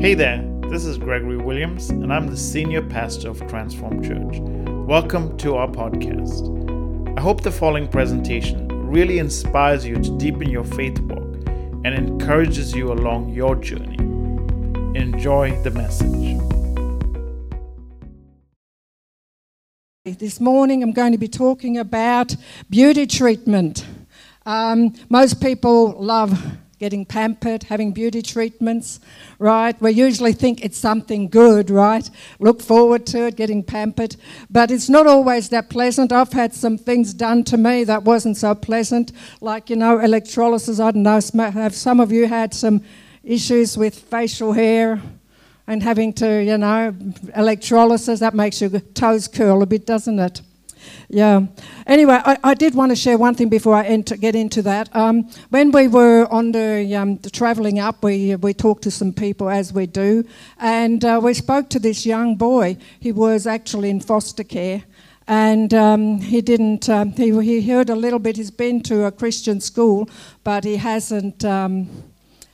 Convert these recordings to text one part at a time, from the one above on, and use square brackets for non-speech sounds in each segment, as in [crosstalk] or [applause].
Hey there, this is Gregory Williams, and I'm the senior pastor of Transform Church. Welcome to our podcast. I hope the following presentation really inspires you to deepen your faith walk and encourages you along your journey. Enjoy the message. This morning I'm going to be talking about beauty treatment. Um, most people love getting pampered, having beauty treatments, right? We usually think it's something good, right? Look forward to it, getting pampered. But it's not always that pleasant. I've had some things done to me that wasn't so pleasant, like, you know, electrolysis. I don't know, have some of you had some issues with facial hair? And having to, you know, electrolysis, that makes your toes curl a bit, doesn't it? Yeah. Anyway, I, I, did want to share one thing before I enter, get into that. Um, when we were on the, um, the, traveling up, we, we talked to some people as we do, and uh, we spoke to this young boy. He was actually in foster care. And um, he didn't, um, he, he heard a little bit, he's been to a Christian school, but he hasn't um,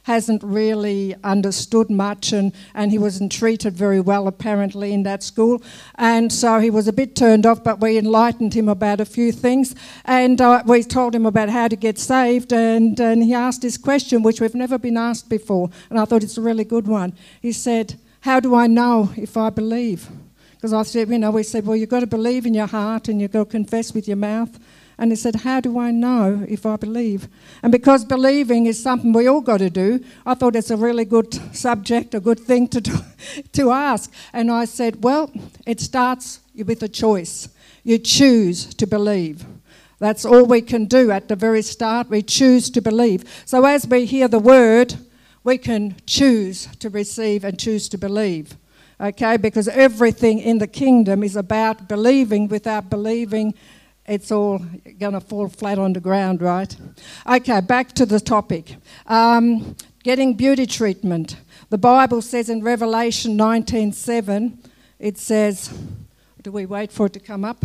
hasn't really understood much, and, and he wasn't treated very well, apparently, in that school. And so he was a bit turned off, but we enlightened him about a few things. And uh, we told him about how to get saved, and, and he asked this question, which we've never been asked before, and I thought it's a really good one. He said, How do I know if I believe? Because I said, you know, we said, well, you've got to believe in your heart and you've got to confess with your mouth. And he said, How do I know if I believe? And because believing is something we all got to do, I thought it's a really good subject, a good thing to, do, [laughs] to ask. And I said, Well, it starts with a choice. You choose to believe. That's all we can do at the very start. We choose to believe. So as we hear the word, we can choose to receive and choose to believe. Okay, because everything in the kingdom is about believing. Without believing, it's all going to fall flat on the ground, right? Okay, back to the topic. Um, getting beauty treatment. The Bible says in Revelation 19:7, it says, do we wait for it to come up?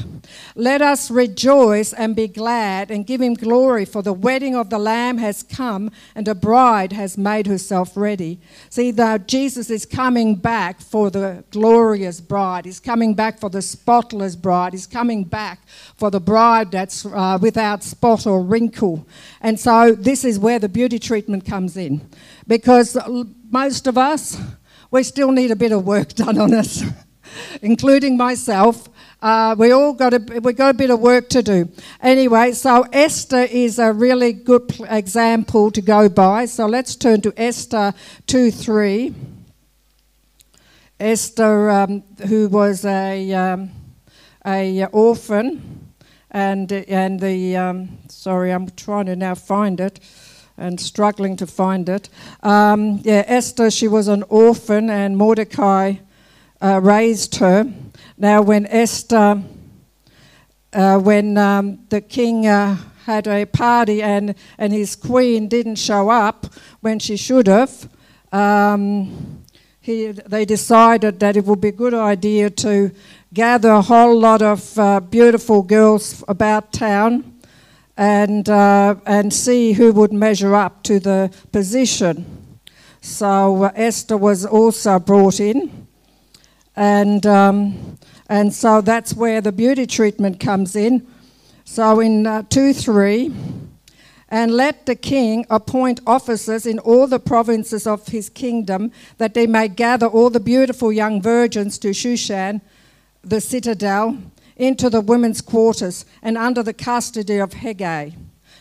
Let us rejoice and be glad and give him glory, for the wedding of the Lamb has come and a bride has made herself ready. See, that Jesus is coming back for the glorious bride. He's coming back for the spotless bride. He's coming back for the bride that's uh, without spot or wrinkle. And so this is where the beauty treatment comes in. Because most of us, we still need a bit of work [laughs] done on us. [laughs] including myself. Uh, we all got a we got a bit of work to do. Anyway, so Esther is a really good example to go by. So let's turn to Esther two three. Esther, um, who was a um, a orphan, and and the um, sorry, I'm trying to now find it and struggling to find it. Um, yeah, Esther, she was an orphan, and Mordecai uh, raised her. Now, when Esther, uh, when um, the king uh, had a party and, and his queen didn't show up when she should have, um, he, they decided that it would be a good idea to gather a whole lot of uh, beautiful girls about town and, uh, and see who would measure up to the position. So uh, Esther was also brought in. And, um, and so that's where the beauty treatment comes in. So in uh, 2 3, and let the king appoint officers in all the provinces of his kingdom, that they may gather all the beautiful young virgins to Shushan, the citadel, into the women's quarters, and under the custody of Hegai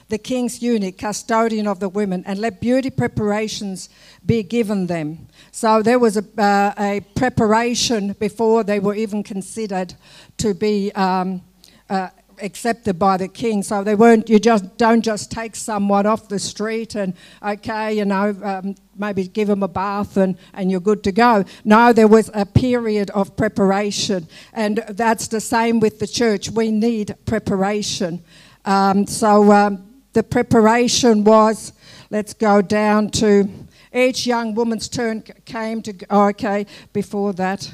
the king's eunuch, custodian of the women, and let beauty preparations be given them. So there was a, uh, a preparation before they were even considered to be um, uh, accepted by the king. So they weren't. You just don't just take someone off the street and okay, you know, um, maybe give them a bath and and you're good to go. No, there was a period of preparation, and that's the same with the church. We need preparation. Um, so um, the preparation was let's go down to each young woman's turn came to, okay, before that.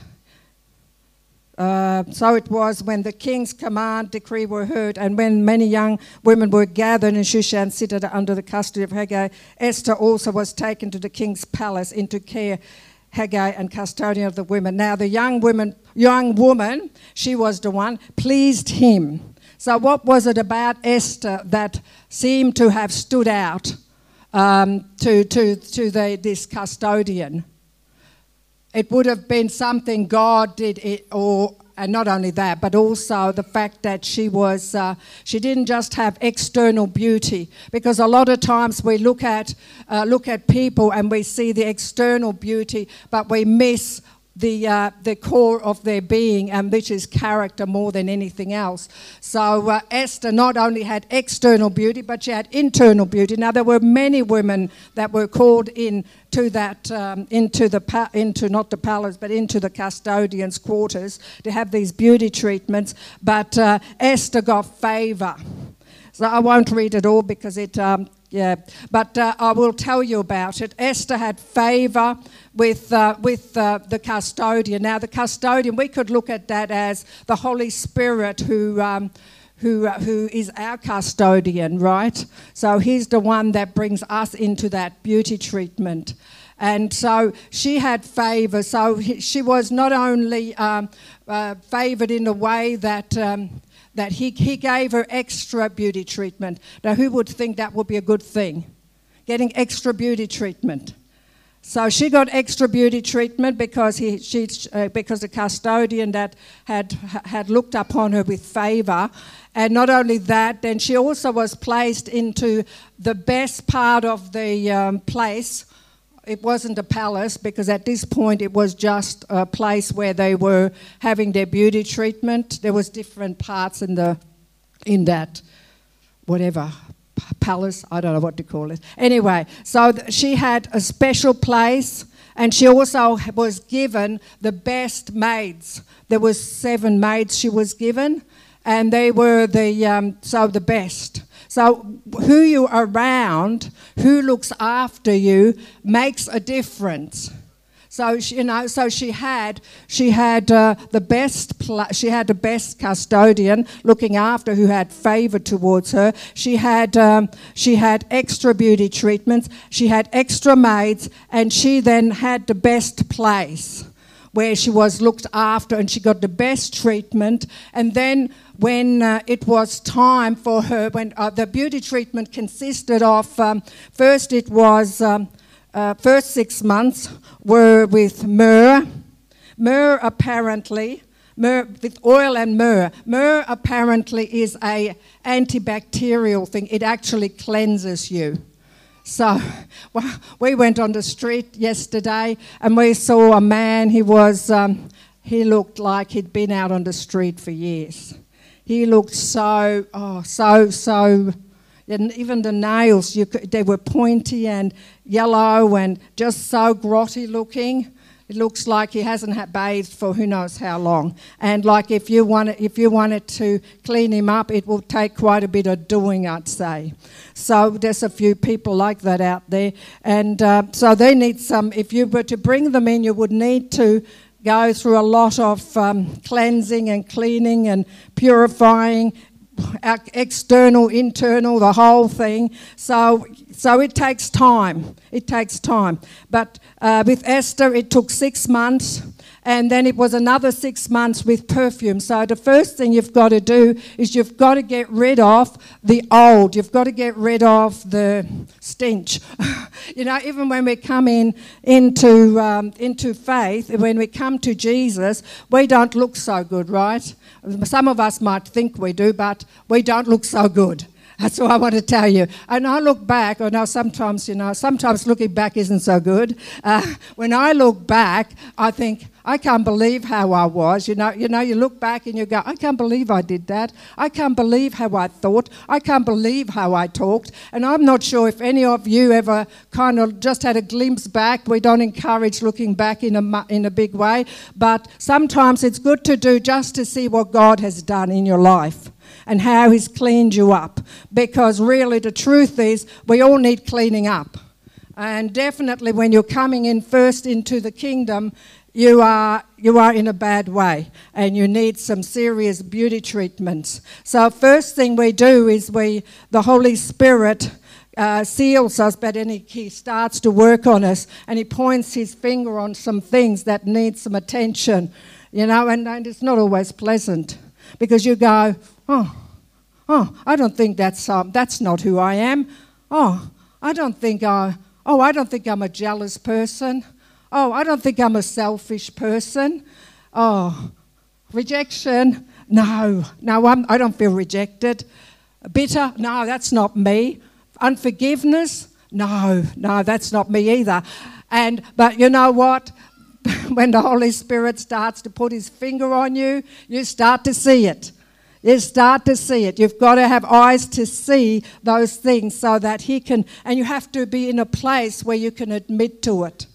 Uh, so it was when the king's command decree were heard, and when many young women were gathered in Shushan citadel under the custody of Hegai, Esther also was taken to the king's palace into care. Hegai and custodian of the women. Now the young woman, young woman, she was the one pleased him. So what was it about Esther that seemed to have stood out um, to to to the, this custodian? It would have been something God did, it, or and not only that, but also the fact that she was, uh, she didn't just have external beauty, because a lot of times we look at, uh, look at people and we see the external beauty, but we miss the, uh, the core of their being, and which is character more than anything else. So uh, Esther not only had external beauty, but she had internal beauty. Now there were many women that were called in to that um, into the pa- into not the palace, but into the custodians' quarters to have these beauty treatments. But uh, Esther got favour. So I won't read it all because it um, yeah, but uh, I will tell you about it. Esther had favour with, uh, with uh, the custodian. Now, the custodian, we could look at that as the Holy Spirit who. Um, who, uh, who is our custodian, right? So he's the one that brings us into that beauty treatment. And so she had favour. So she was not only um, uh, favoured in a way that um, that he, he gave her extra beauty treatment. Now, who would think that would be a good thing? Getting extra beauty treatment. So she got extra beauty treatment because, he, she, uh, because the custodian that had, had looked upon her with favour. And not only that, then she also was placed into the best part of the um, place it wasn't a palace because at this point it was just a place where they were having their beauty treatment. There was different parts in the in that whatever palace. I don't know what to call it. Anyway, so she had a special place. And she also was given the best maids. There was seven maids she was given, and they were the um, so the best. So, who you are around, who looks after you, makes a difference. So she, you know, so she had she had uh, the best pl- she had the best custodian looking after who had favour towards her. She had um, she had extra beauty treatments. She had extra maids, and she then had the best place where she was looked after and she got the best treatment. And then when uh, it was time for her, when uh, the beauty treatment consisted of um, first it was um, uh, first six months were with myrrh. Myrrh apparently. Myrrh, with oil and myrrh. Myrrh apparently is a antibacterial thing. It actually cleanses you. So well, [laughs] we went on the street yesterday and we saw a man. He was, um, he looked like he'd been out on the street for years. He looked so, oh, so, so. And even the nails, could, they were pointy and yellow and just so grotty looking. It looks like he hasn't had bathed for who knows how long. And like if you wanted, if you wanted to clean him up, it will take quite a bit of doing, I'd say. So there's a few people like that out there, and uh, so they need some. If you were to bring them in, you would need to go through a lot of um, cleansing and cleaning and purifying external, internal, the whole thing. So, so it takes time. It takes time. But uh, with Esther, it took six months and then it was another six months with perfume. So the first thing you've got to do is you've got to get rid of the old. You've got to get rid of the stench. [laughs] you know, even when we come in into um, into faith, when we come to Jesus, we don't look so good, right? Some of us might think we do, but we don't look so good. [laughs] That's what I want to tell you. And I look back, I know sometimes, you know, sometimes looking back isn't so good. Uh, [laughs] when I look back, I think, I can't believe how I was. You know, you know, you look back and you go, I can't believe I did that. I can't believe how I thought. I can't believe how I talked. And I'm not sure if any of you ever kind of just had a glimpse back. We don't encourage looking back in a, in a big way, but sometimes it's good to do just to see what God has done in your life and how He's cleaned you up. Because really, the truth is, we all need cleaning up. And definitely, when you're coming in first into the kingdom, you are, you are in a bad way and you need some serious beauty treatments. So, first thing we do is we, the Holy Spirit uh, seals us, but then he, he starts to work on us and he points his finger on some things that need some attention, you know, and, and it's not always pleasant because you go, oh, oh, I don't think that's, um, that's not who I am. Oh, I don't think I, oh, I don't think I'm a jealous person. Oh, I don't think I'm a selfish person. Oh, rejection. No, no, I'm, I don't feel rejected. Bitter. No, that's not me. Unforgiveness. No, no, that's not me either. And, but you know what? [laughs] when the Holy Spirit starts to put his finger on you, you start to see it. You start to see it. You've got to have eyes to see those things so that he can, and you have to be in a place where you can admit to it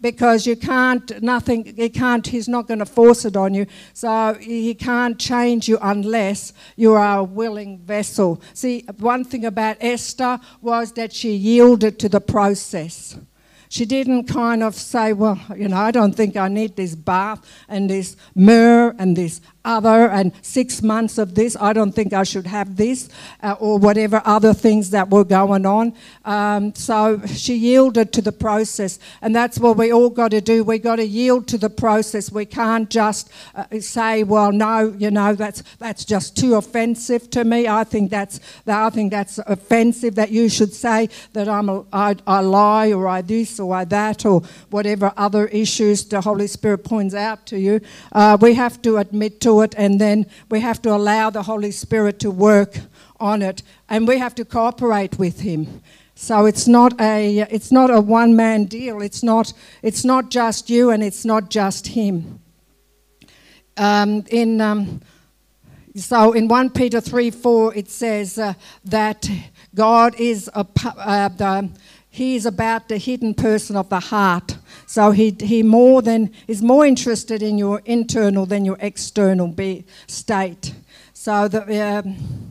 because you can't, nothing, he can't, he's not going to force it on you. So he can't change you unless you are a willing vessel. See, one thing about Esther was that she yielded to the process. She didn't kind of say, well, you know, I don't think I need this bath and this myrrh and this other and six months of this. I don't think I should have this uh, or whatever other things that were going on. Um, so she yielded to the process, and that's what we all got to do. We got to yield to the process. We can't just uh, say, "Well, no, you know, that's that's just too offensive to me." I think that's I think that's offensive that you should say that I'm a, I, I lie or I this or I that or whatever other issues the Holy Spirit points out to you. Uh, we have to admit to to it, and then we have to allow the Holy Spirit to work on it, and we have to cooperate with Him. So it's not a it's not a one man deal. It's not it's not just you, and it's not just Him. Um, in um, so in 1 Peter 3 4, it says uh, that God is a, uh, the, he is about the hidden person of the heart. So he, he more than is more interested in your internal than your external be, state. So the, um,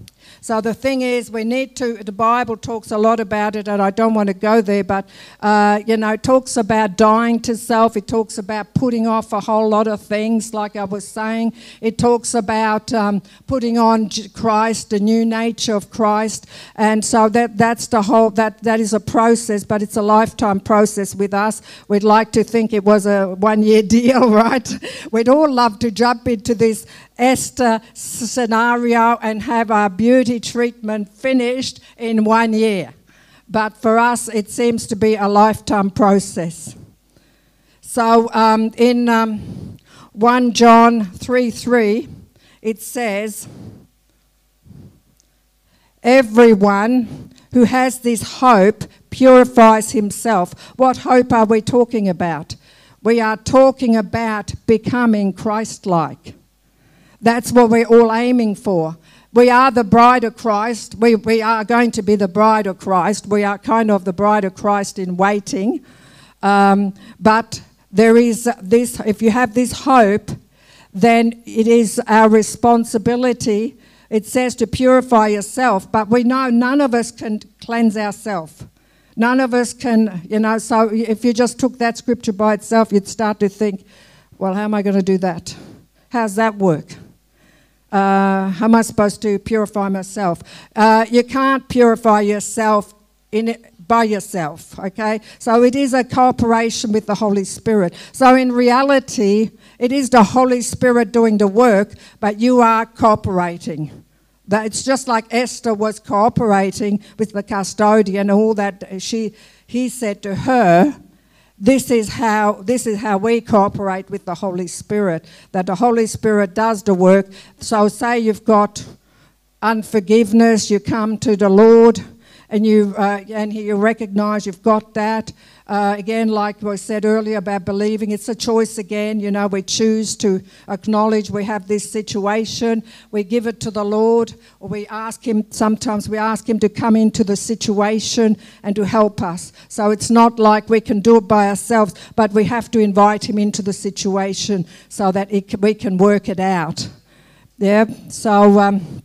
so the thing is, we need to, the Bible talks a lot about it, and I don't want to go there, but, uh, you know, it talks about dying to self. It talks about putting off a whole lot of things, like I was saying. It talks about um, putting on Christ, the new nature of Christ. And so that, that's the whole, that, that is a process, but it's a lifetime process with us. We'd like to think it was a one year [laughs] deal, right? We'd all love to jump into this Esther scenario and have our beauty treatment finished in one year. But for us, it seems to be a lifetime process. So um, in um, 1 John 3 3, it says, Everyone who has this hope purifies himself. What hope are we talking about? We are talking about becoming Christ like. That's what we're all aiming for. We are the bride of Christ. We, we are going to be the bride of Christ. We are kind of the bride of Christ in waiting. Um, but there is this, if you have this hope, then it is our responsibility. It says to purify yourself, but we know none of us can cleanse ourselves. None of us can, you know, so if you just took that scripture by itself, you'd start to think, well, how am I going to do that? How's that work? Uh, how am I supposed to purify myself? Uh, you can't purify yourself in it by yourself, okay? So it is a cooperation with the Holy Spirit. So in reality, it is the Holy Spirit doing the work, but you are cooperating. That it's just like Esther was cooperating with the custodian, all that she he said to her, this is how this is how we cooperate with the Holy Spirit. That the Holy Spirit does the work. So say you've got unforgiveness, you come to the Lord and you uh, and you recognise you've got that. Uh, again, like I said earlier about believing, it's a choice again. You know, we choose to acknowledge we have this situation, we give it to the Lord, or we ask Him, sometimes we ask Him to come into the situation and to help us. So it's not like we can do it by ourselves, but we have to invite Him into the situation so that it, we can work it out. Yeah, so. Um,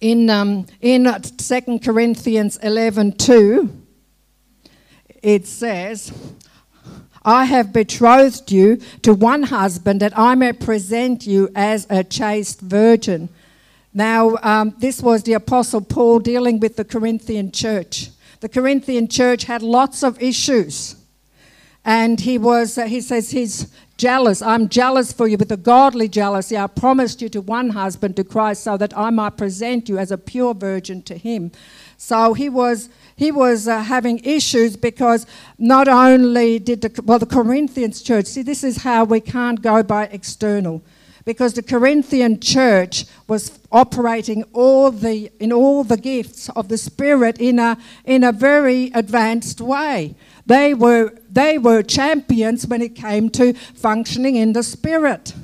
in, um, in 2 Corinthians 11 2, it says, I have betrothed you to one husband that I may present you as a chaste virgin. Now, um, this was the Apostle Paul dealing with the Corinthian church. the Corinthian church had lots of issues. And he was, uh, he says he's jealous. I'm jealous for you with a godly jealousy. I promised you to one husband, to Christ, so that I might present you as a pure virgin to him. So he was he was uh, having issues because not only did the well the Corinthians church see this is how we can't go by external because the Corinthian church was operating all the in all the gifts of the spirit in a in a very advanced way. They were they were champions when it came to functioning in the spirit.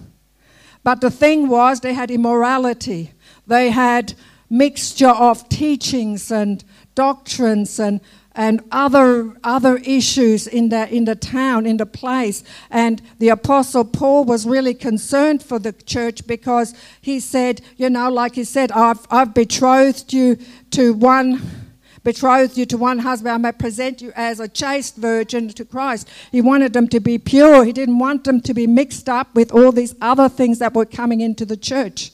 But the thing was they had immorality. They had mixture of teachings and doctrines and and other other issues in the in the town in the place. And the apostle paul was really concerned for the church because he said you know like he said i've i've betrothed you to one betrothed you to one husband. I may present you as a chaste virgin to christ. He wanted them to be pure. He didn't want them to be mixed up with all these other things that were coming into the church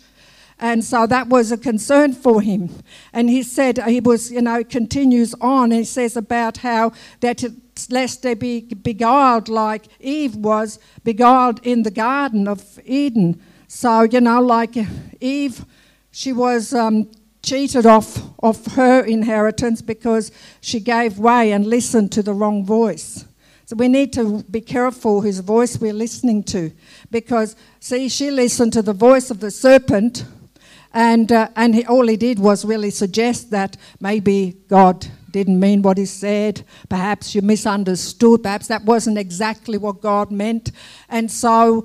and so that was a concern for him. And he said, he was, you know, continues on, and he says about how that lest they be beguiled like Eve was beguiled in the Garden of Eden. So, you know, like Eve, she was um, cheated off of her inheritance because she gave way and listened to the wrong voice. So we need to be careful whose voice we're listening to because, see, she listened to the voice of the serpent and, uh, and he, all he did was really suggest that maybe God didn't mean what he said. Perhaps you misunderstood. Perhaps that wasn't exactly what God meant. And so,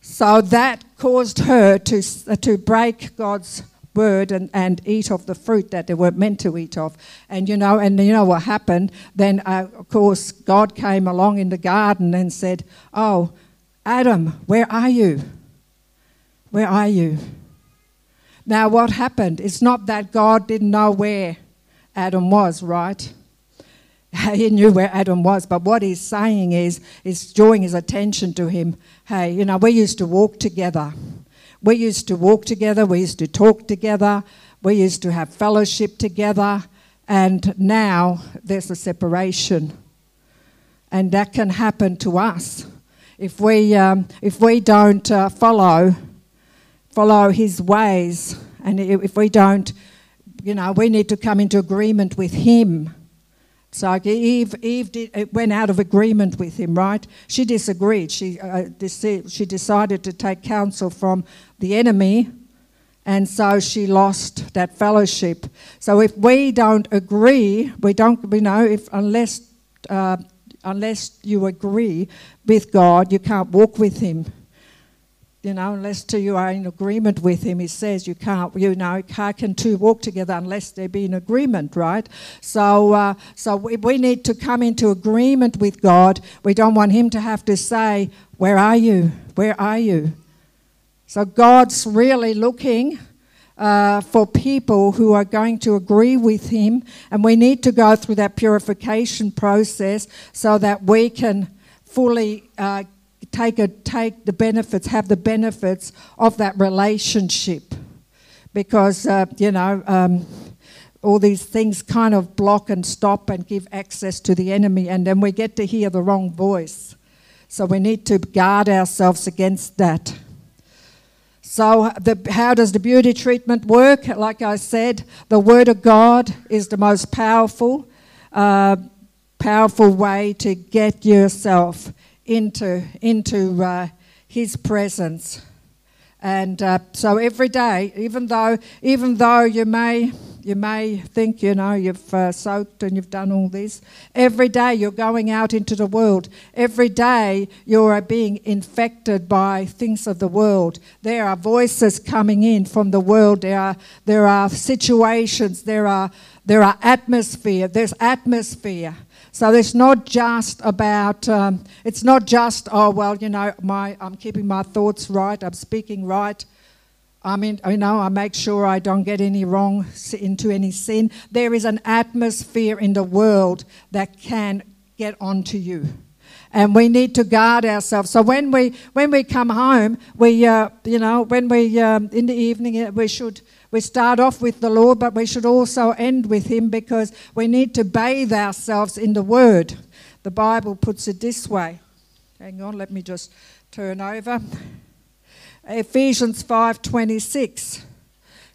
so that caused her to, uh, to break God's word and, and eat of the fruit that they weren't meant to eat of. And you know, and you know what happened? Then, uh, of course, God came along in the garden and said, Oh, Adam, where are you? Where are you? Now, what happened? It's not that God didn't know where Adam was, right? [laughs] He knew where Adam was, but what he's saying is, is drawing his attention to him. Hey, you know, we used to walk together. We used to walk together. We used to talk together. We used to have fellowship together. And now there's a separation. And that can happen to us if we, um, if we don't uh, follow follow his ways. And if we don't, you know, we need to come into agreement with him. So Eve, Eve did, went out of agreement with him, right? She disagreed. She, uh, she decided to take counsel from the enemy, and so she lost that fellowship. So if we don't agree, we don't, you know, if unless uh, unless you agree with God, you can't walk with Him you know, unless two you are in agreement with him, he says you can't, you know, how can two walk together unless they be in agreement, right? So, uh, so we, we need to come into agreement with God. We don't want him to have to say, "Where are you? Where are you?" So God's really looking uh, for people who are going to agree with him, and we need to go through that purification process so that we can fully. Uh, take, a, take the benefits, have the benefits of that relationship. Because, uh, you know, um, all these things kind of block and stop and give access to the enemy, and then we get to hear the wrong voice. So we need to guard ourselves against that. So, the, how does the beauty treatment work? Like I said, the Word of God is the most powerful, uh, powerful way to get yourself into, into uh, His presence. And uh, so every day, even though, even though you may, you may think, you know, you've uh, soaked and you've done all this, every day you're going out into the world. Every day you are being infected by things of the world. There are voices coming in from the world. There are, there are situations. There are, there are atmosphere. There's atmosphere. So it's not just about, um, it's not just, oh, well, you know, my, I'm keeping my thoughts right, I'm speaking right. I mean, you know, I make sure I don't get any wrong into any sin. There is an atmosphere in the world that can get onto you. and we need to guard ourselves. So when we when we come home, we uh, you know when we um, in the evening uh, we should we start off with the Lord, but we should also end with Him because we need to bathe ourselves in the Word. The Bible puts it this way. Hang on, let me just turn over. Ephesians 5:26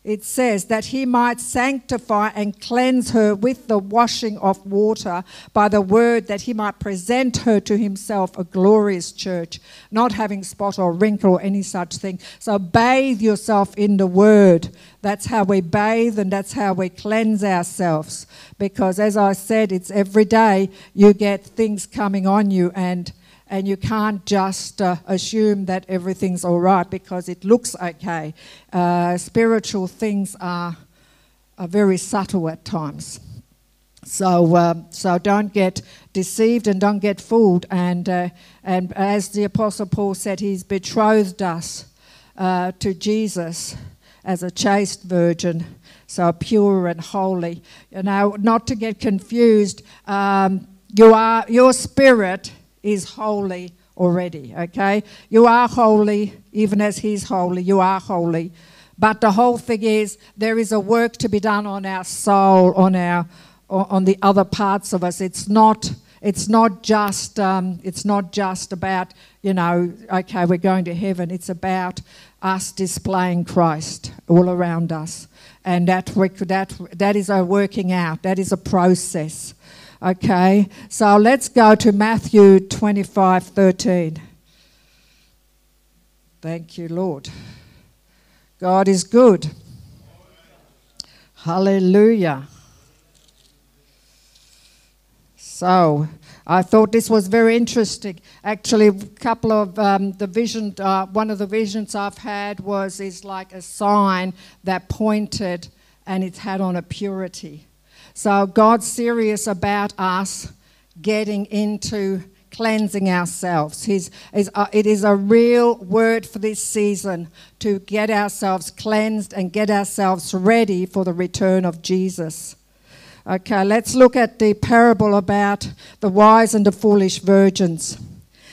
it says that he might sanctify and cleanse her with the washing of water by the word that he might present her to himself a glorious church not having spot or wrinkle or any such thing. So bathe yourself in the word. That's how we bathe and that's how we cleanse ourselves. Because as i said it's every day you get things coming on you and and you can't just uh, assume that everything's all right because it looks okay. Uh, spiritual things are, are very subtle at times. So, uh, so don't get deceived and don't get fooled. And, uh, and as the Apostle Paul said, he's betrothed us uh, to Jesus as a chaste virgin, so pure and holy. You know, not to get confused, um, you are, your spirit is holy already, okay? You are holy, even as He's holy, you are holy. But the whole thing is, there is a work to be done on our soul, on our, on the other parts of us. It's not, it's not just, um, it's not just about, you know, okay, we're going to heaven. It's about us displaying Christ all around us, and that that that is a working out. That is a process. Okay, so let's go to Matthew 25 13. Thank you, Lord. God is good. Hallelujah. So, I thought this was very interesting. Actually, a couple of um, the vision, uh, one of the visions I've had was is like a sign that pointed, and it had on a purity. So God's serious about us getting into cleansing ourselves. He's, is, uh, it is a real word for this season to get ourselves cleansed and get ourselves ready for the return of Jesus. Okay, let's look at the parable about the wise and the foolish virgins.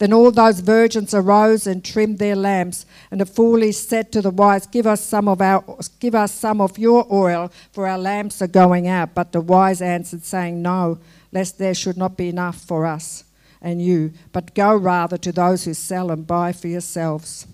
Then all those virgins arose and trimmed their lamps. And the foolish said to the wise, Give us some of our give us some of your oil, for our lamps are going out. But the wise answered, saying, No, lest there should not be enough for us and you, but go rather to those who sell and buy for yourselves.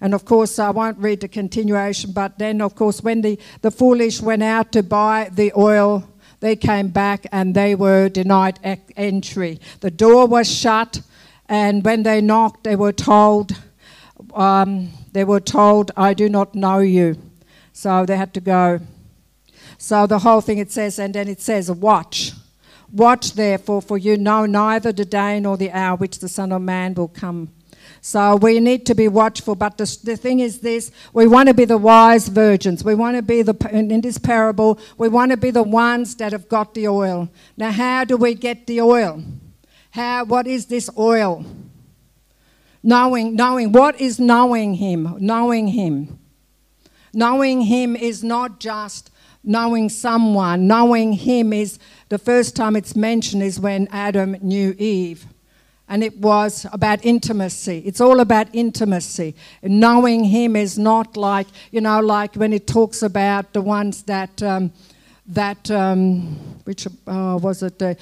And of course, I won't read the continuation, but then, of course, when the, the foolish went out to buy the oil, they came back and they were denied entry. The door was shut and when they knocked, they were told, um, they were told, I do not know you. So they had to go. So the whole thing it says, and then it says, Watch. Watch therefore, for you know neither the day nor the hour which the Son of Man will come. So we need to be watchful. But the, the thing is this we want to be the wise virgins. We want to be the, in this parable, we want to be the ones that have got the oil. Now, how do we get the oil? How, what is this oil? Knowing, knowing, what is knowing Him? Knowing Him. Knowing Him is not just knowing someone. Knowing Him is the first time it's mentioned is when Adam knew Eve. And it was about intimacy. It's all about intimacy. And knowing Him is not like, you know, like when it talks about the ones that, um, that um, which uh, was it? Uh,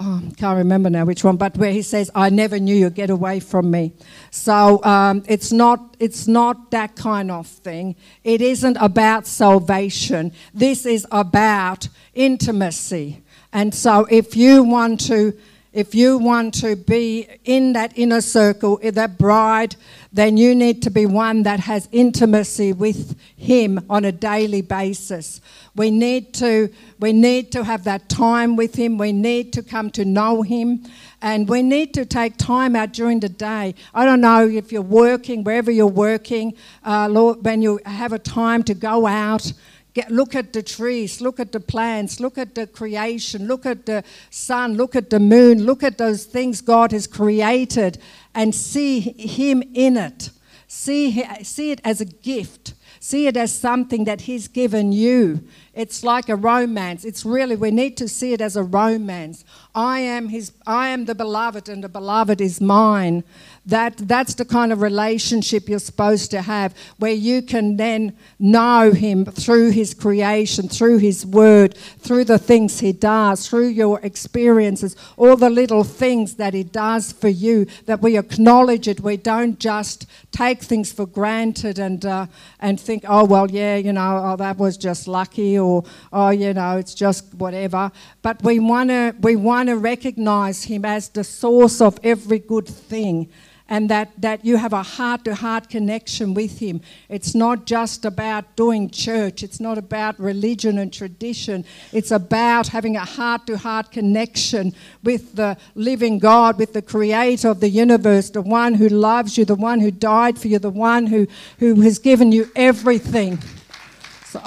oh, can't remember now which one, but where he says, "I never knew you. Get away from me." So um, it's not it's not that kind of thing. It isn't about salvation. This is about intimacy. And so if you want to if you want to be in that inner circle, in that bride, then you need to be one that has intimacy with Him on a daily basis. We need to, we need to have that time with Him. We need to come to know Him. And we need to take time out during the day. I don't know if you're working, wherever you're working, uh, Lord, when you have a time to go out Get, look at the trees, look at the plants, look at the creation, look at the sun, look at the moon, look at those things God has created and see Him in it. See, see it as a gift. See it as something that He's given you. It's like a romance. It's really, we need to see it as a romance. I am his I am the beloved and the beloved is mine. That that's the kind of relationship you're supposed to have where you can then know him through his creation, through his word, through the things he does, through your experiences, all the little things that he does for you that we acknowledge it. We don't just take things for granted and uh, and think, "Oh, well, yeah, you know, oh, that was just lucky or oh, you know, it's just whatever." But we want to we to recognize Him as the source of every good thing and that, that you have a heart to heart connection with Him. It's not just about doing church, it's not about religion and tradition. It's about having a heart to heart connection with the living God, with the Creator of the universe, the one who loves you, the one who died for you, the one who, who has given you everything.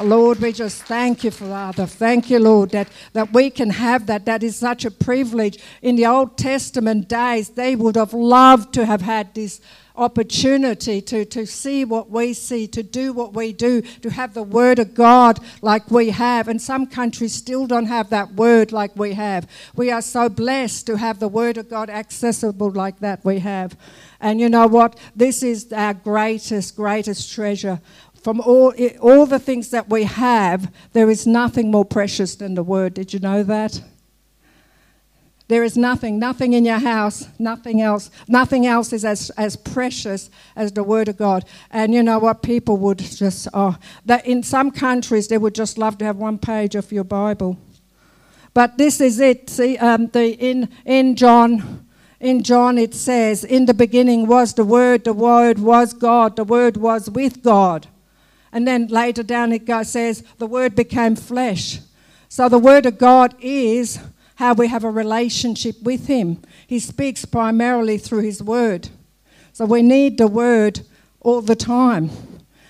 Lord, we just thank you, Father. Thank you, Lord, that, that we can have that. That is such a privilege. In the Old Testament days, they would have loved to have had this opportunity to, to see what we see, to do what we do, to have the Word of God like we have. And some countries still don't have that Word like we have. We are so blessed to have the Word of God accessible like that we have. And you know what? This is our greatest, greatest treasure from all, all the things that we have, there is nothing more precious than the word. Did you know that? There is nothing, nothing in your house, nothing else, nothing else is as, as precious as the Word of God. And you know what? People would just, oh, that in some countries they would just love to have one page of your Bible. But this is it. See, um, the, in, in John, in John it says, In the beginning was the Word, the Word was God, the Word was with God. And then later down it goes, says, the Word became flesh. So the Word of God is how we have a relationship with Him. He speaks primarily through His Word. So we need the Word all the time.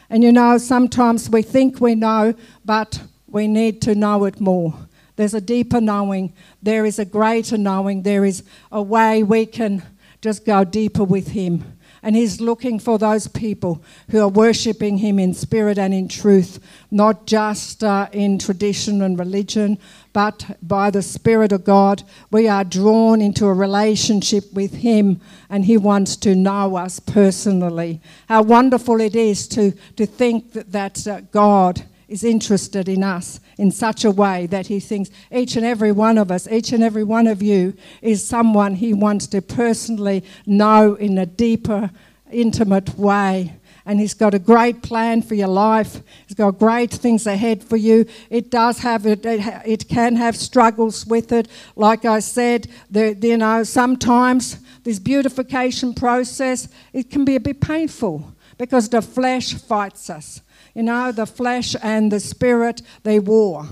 And you know, sometimes we think we know, but we need to know it more. There's a deeper knowing, there is a greater knowing, there is a way we can just go deeper with Him. And He's looking for those people who are worshipping Him in spirit and in truth, not just uh, in tradition and religion, but by the Spirit of God. We are drawn into a relationship with Him, and He wants to know us personally. How wonderful it is to, to think that, that uh, God is interested in us in such a way that he thinks each and every one of us, each and every one of you, is someone he wants to personally know in a deeper, intimate way. And he's got a great plan for your life. He's got great things ahead for you. It does have it. It can have struggles with it. Like I said, the, you know, sometimes this beautification process it can be a bit painful because the flesh fights us. You know, the flesh and the spirit, they war.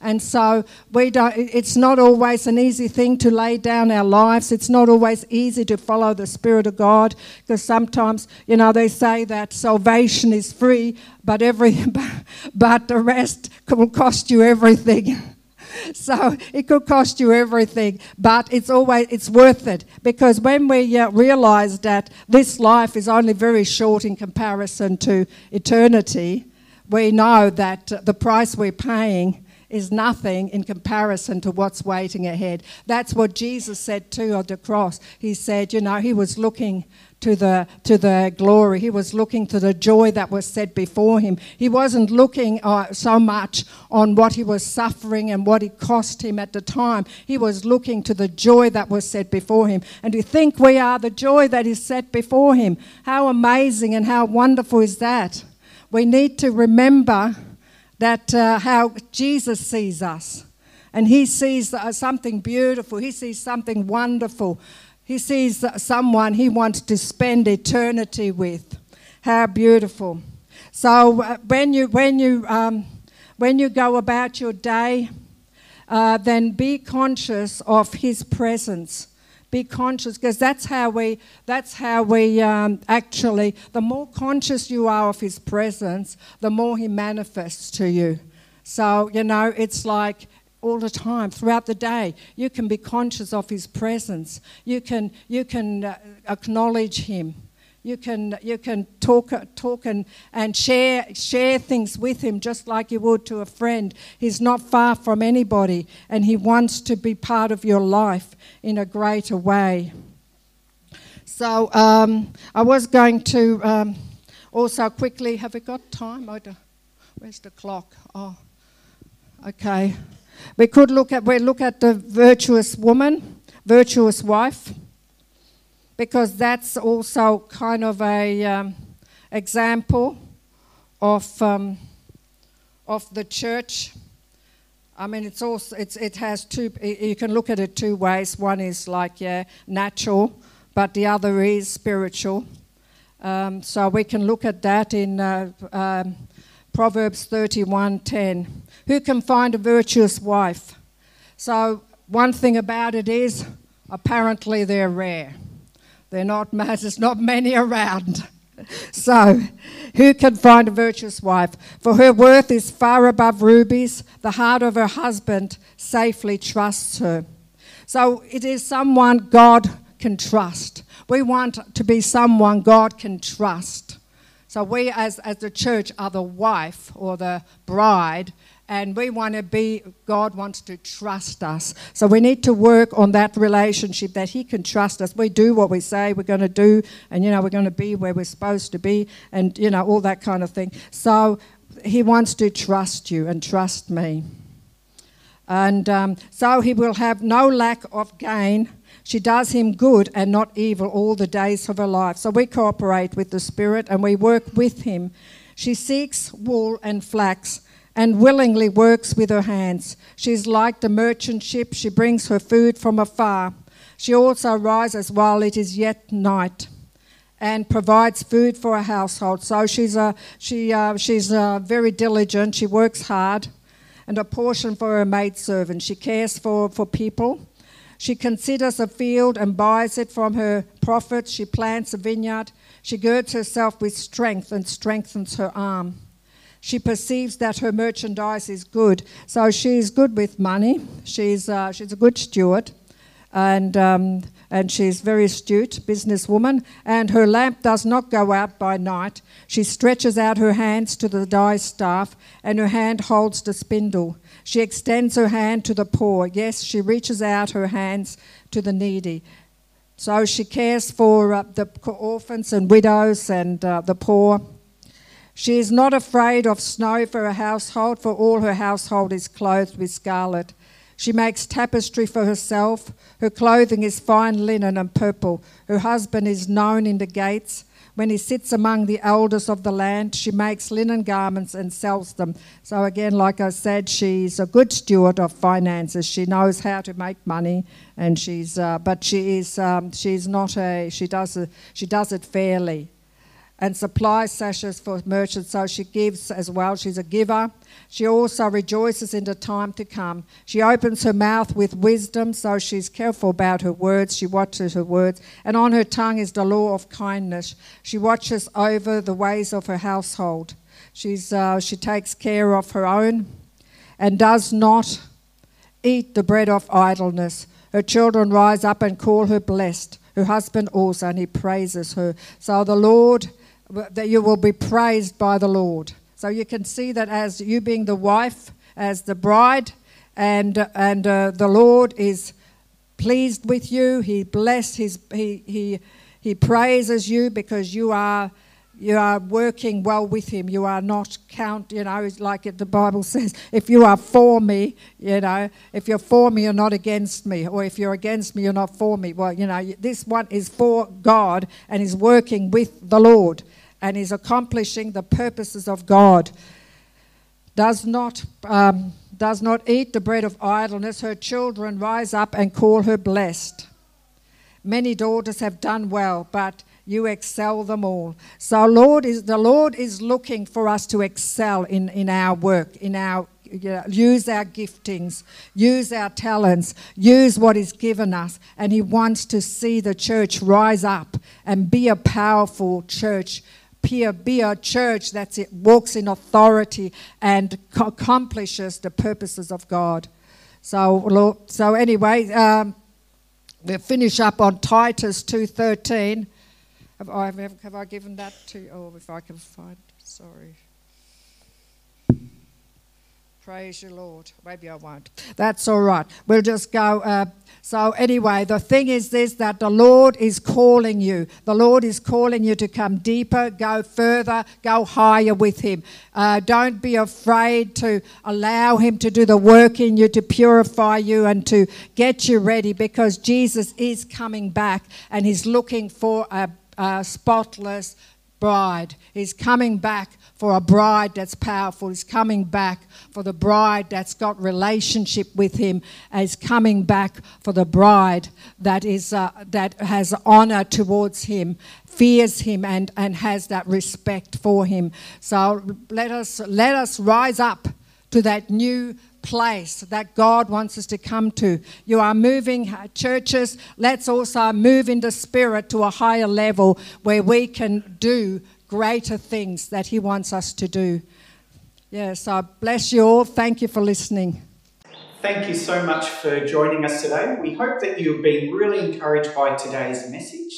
And so we don't, it's not always an easy thing to lay down our lives. It's not always easy to follow the Spirit of God because sometimes, you know, they say that salvation is free, but, every, [laughs] but the rest will cost you everything. [laughs] so it could cost you everything, but it's always it's worth it. Because when we uh, realize that this life is only very short in comparison to eternity, we know that the price we're paying is nothing in comparison to what's waiting ahead. That's what Jesus said too on the cross. He said, you know, he was looking to the, to the glory. He was looking to the joy that was set before him. He wasn't looking uh, so much on what he was suffering and what it cost him at the time. He was looking to the joy that was set before him. And to think we are the joy that is set before him. How amazing and how wonderful is that? We need to remember that uh, how Jesus sees us and he sees uh, something beautiful, he sees something wonderful, he sees someone he wants to spend eternity with. How beautiful. So uh, when you, when you, um, when you go about your day, uh, then be conscious of his presence be conscious because that's how we that's how we um, actually the more conscious you are of his presence the more he manifests to you. So you know it's like all the time throughout the day you can be conscious of his presence. You can you can uh, acknowledge him you can, you can talk, talk and, and share, share things with him just like you would to a friend. He's not far from anybody and he wants to be part of your life in a greater way. So um, I was going to um, also quickly, have we got time? Where's the clock? Oh, okay. We could look at, we look at the virtuous woman, virtuous wife because that's also kind of a um, example of um, of the church. I mean, it's also it's, it has two. You can look at it two ways. One is like yeah, natural, but the other is spiritual. Um, so we can look at that in uh, um, Proverbs 31:10. Who can find a virtuous wife? So one thing about it is, apparently they're rare. They're not, there's not many around. So, who can find a virtuous wife? For her worth is far above rubies. The heart of her husband safely trusts her. So, it is someone God can trust. We want to be someone God can trust. So, we as, as the church are the wife or the bride and we want to be, God wants to trust us. So we need to work on that relationship that He can trust us. We do what we say we're going to do, and you know, we're going to be where we're supposed to be, and you know, all that kind of thing. So He wants to trust you and trust me. And um, so He will have no lack of gain. She does him good and not evil all the days of her life. So we cooperate with the Spirit and we work with him. She seeks wool and flax and willingly works with her hands. She is like the merchant ship, she brings her food from afar. She also rises while it is yet night and provides food for her household. So she's, a, she, uh, she's uh, very diligent, she works hard, and a portion for her maidservant. She cares for, for people. She considers a field and buys it from her profits. She plants a vineyard. She girds herself with strength and strengthens her arm. She perceives that her merchandise is good. So she's good with money. She's, uh, she's a good steward. And, um, and she's very astute businesswoman. And her lamp does not go out by night. She stretches out her hands to the distaff, and her hand holds the spindle. She extends her hand to the poor. Yes, she reaches out her hands to the needy. So she cares for uh, the orphans and widows and uh, the poor. She is not afraid of snow for her household, for all her household is clothed with scarlet. She makes tapestry for herself. Her clothing is fine linen and purple. Her husband is known in the gates. When he sits among the elders of the land, she makes linen garments and sells them. So, again, like I said, she's a good steward of finances. She knows how to make money, and she's, uh, but she is, um, she's not a, she does, a, she does it fairly and supplies sashes for merchants, so she gives as well. She's a giver. She also rejoices in the time to come. She opens her mouth with wisdom, so she's careful about her words. She watches her words, and on her tongue is the law of kindness. She watches over the ways of her household. She's, uh, she takes care of her own and does not eat the bread of idleness. Her children rise up and call her blessed. Her husband also, and he praises her. So the Lord that you will be praised by the Lord. So you can see that as you being the wife, as the bride, and and uh, the Lord is pleased with you. He bless his he he he praises you because you are you are working well with him. You are not count, you know, like the Bible [laughs] says, if you are for me, you know, if you're for me, you're not against me. Or if you're against me, you're not for me. Well, you know, this one is for God and is working with the Lord and is accomplishing the purposes of God. Does not um, does not eat the bread of idleness, her children rise up and call her blessed. Many daughters have done well, but you excel them all. So Lord is the Lord is looking for us to excel in, in our work, in our use our giftings, use our talents, use what is given us, and He wants to see the church rise up and be a powerful church. Be a, be a church that walks in authority and accomplishes the purposes of God. So, so anyway, um, we'll finish up on Titus two thirteen. Have I, have, have I given that to? Oh, if I can find. Sorry. Praise you, Lord. Maybe I won't. That's all right. We'll just go. Uh, so, anyway, the thing is this that the Lord is calling you. The Lord is calling you to come deeper, go further, go higher with Him. Uh, don't be afraid to allow Him to do the work in you, to purify you, and to get you ready because Jesus is coming back and He's looking for a, a spotless bride. He's coming back for a bride that's powerful. He's coming back for the bride that's got relationship with him. He's coming back for the bride that is uh, that has honor towards him, fears him, and and has that respect for him. So let us let us rise up to that new place that God wants us to come to. You are moving uh, churches. Let's also move in the spirit to a higher level where we can do greater things that He wants us to do. Yes, so bless you all. Thank you for listening. Thank you so much for joining us today. We hope that you've been really encouraged by today's message.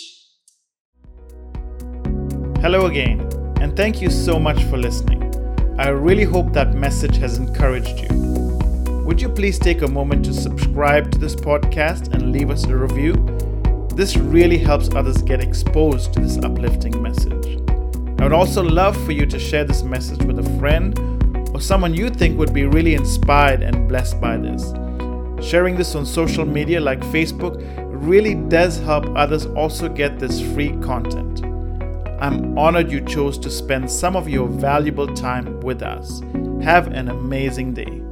Hello again, and thank you so much for listening. I really hope that message has encouraged you. Would you please take a moment to subscribe to this podcast and leave us a review? This really helps others get exposed to this uplifting message. I would also love for you to share this message with a friend or someone you think would be really inspired and blessed by this. Sharing this on social media like Facebook really does help others also get this free content. I'm honored you chose to spend some of your valuable time with us. Have an amazing day.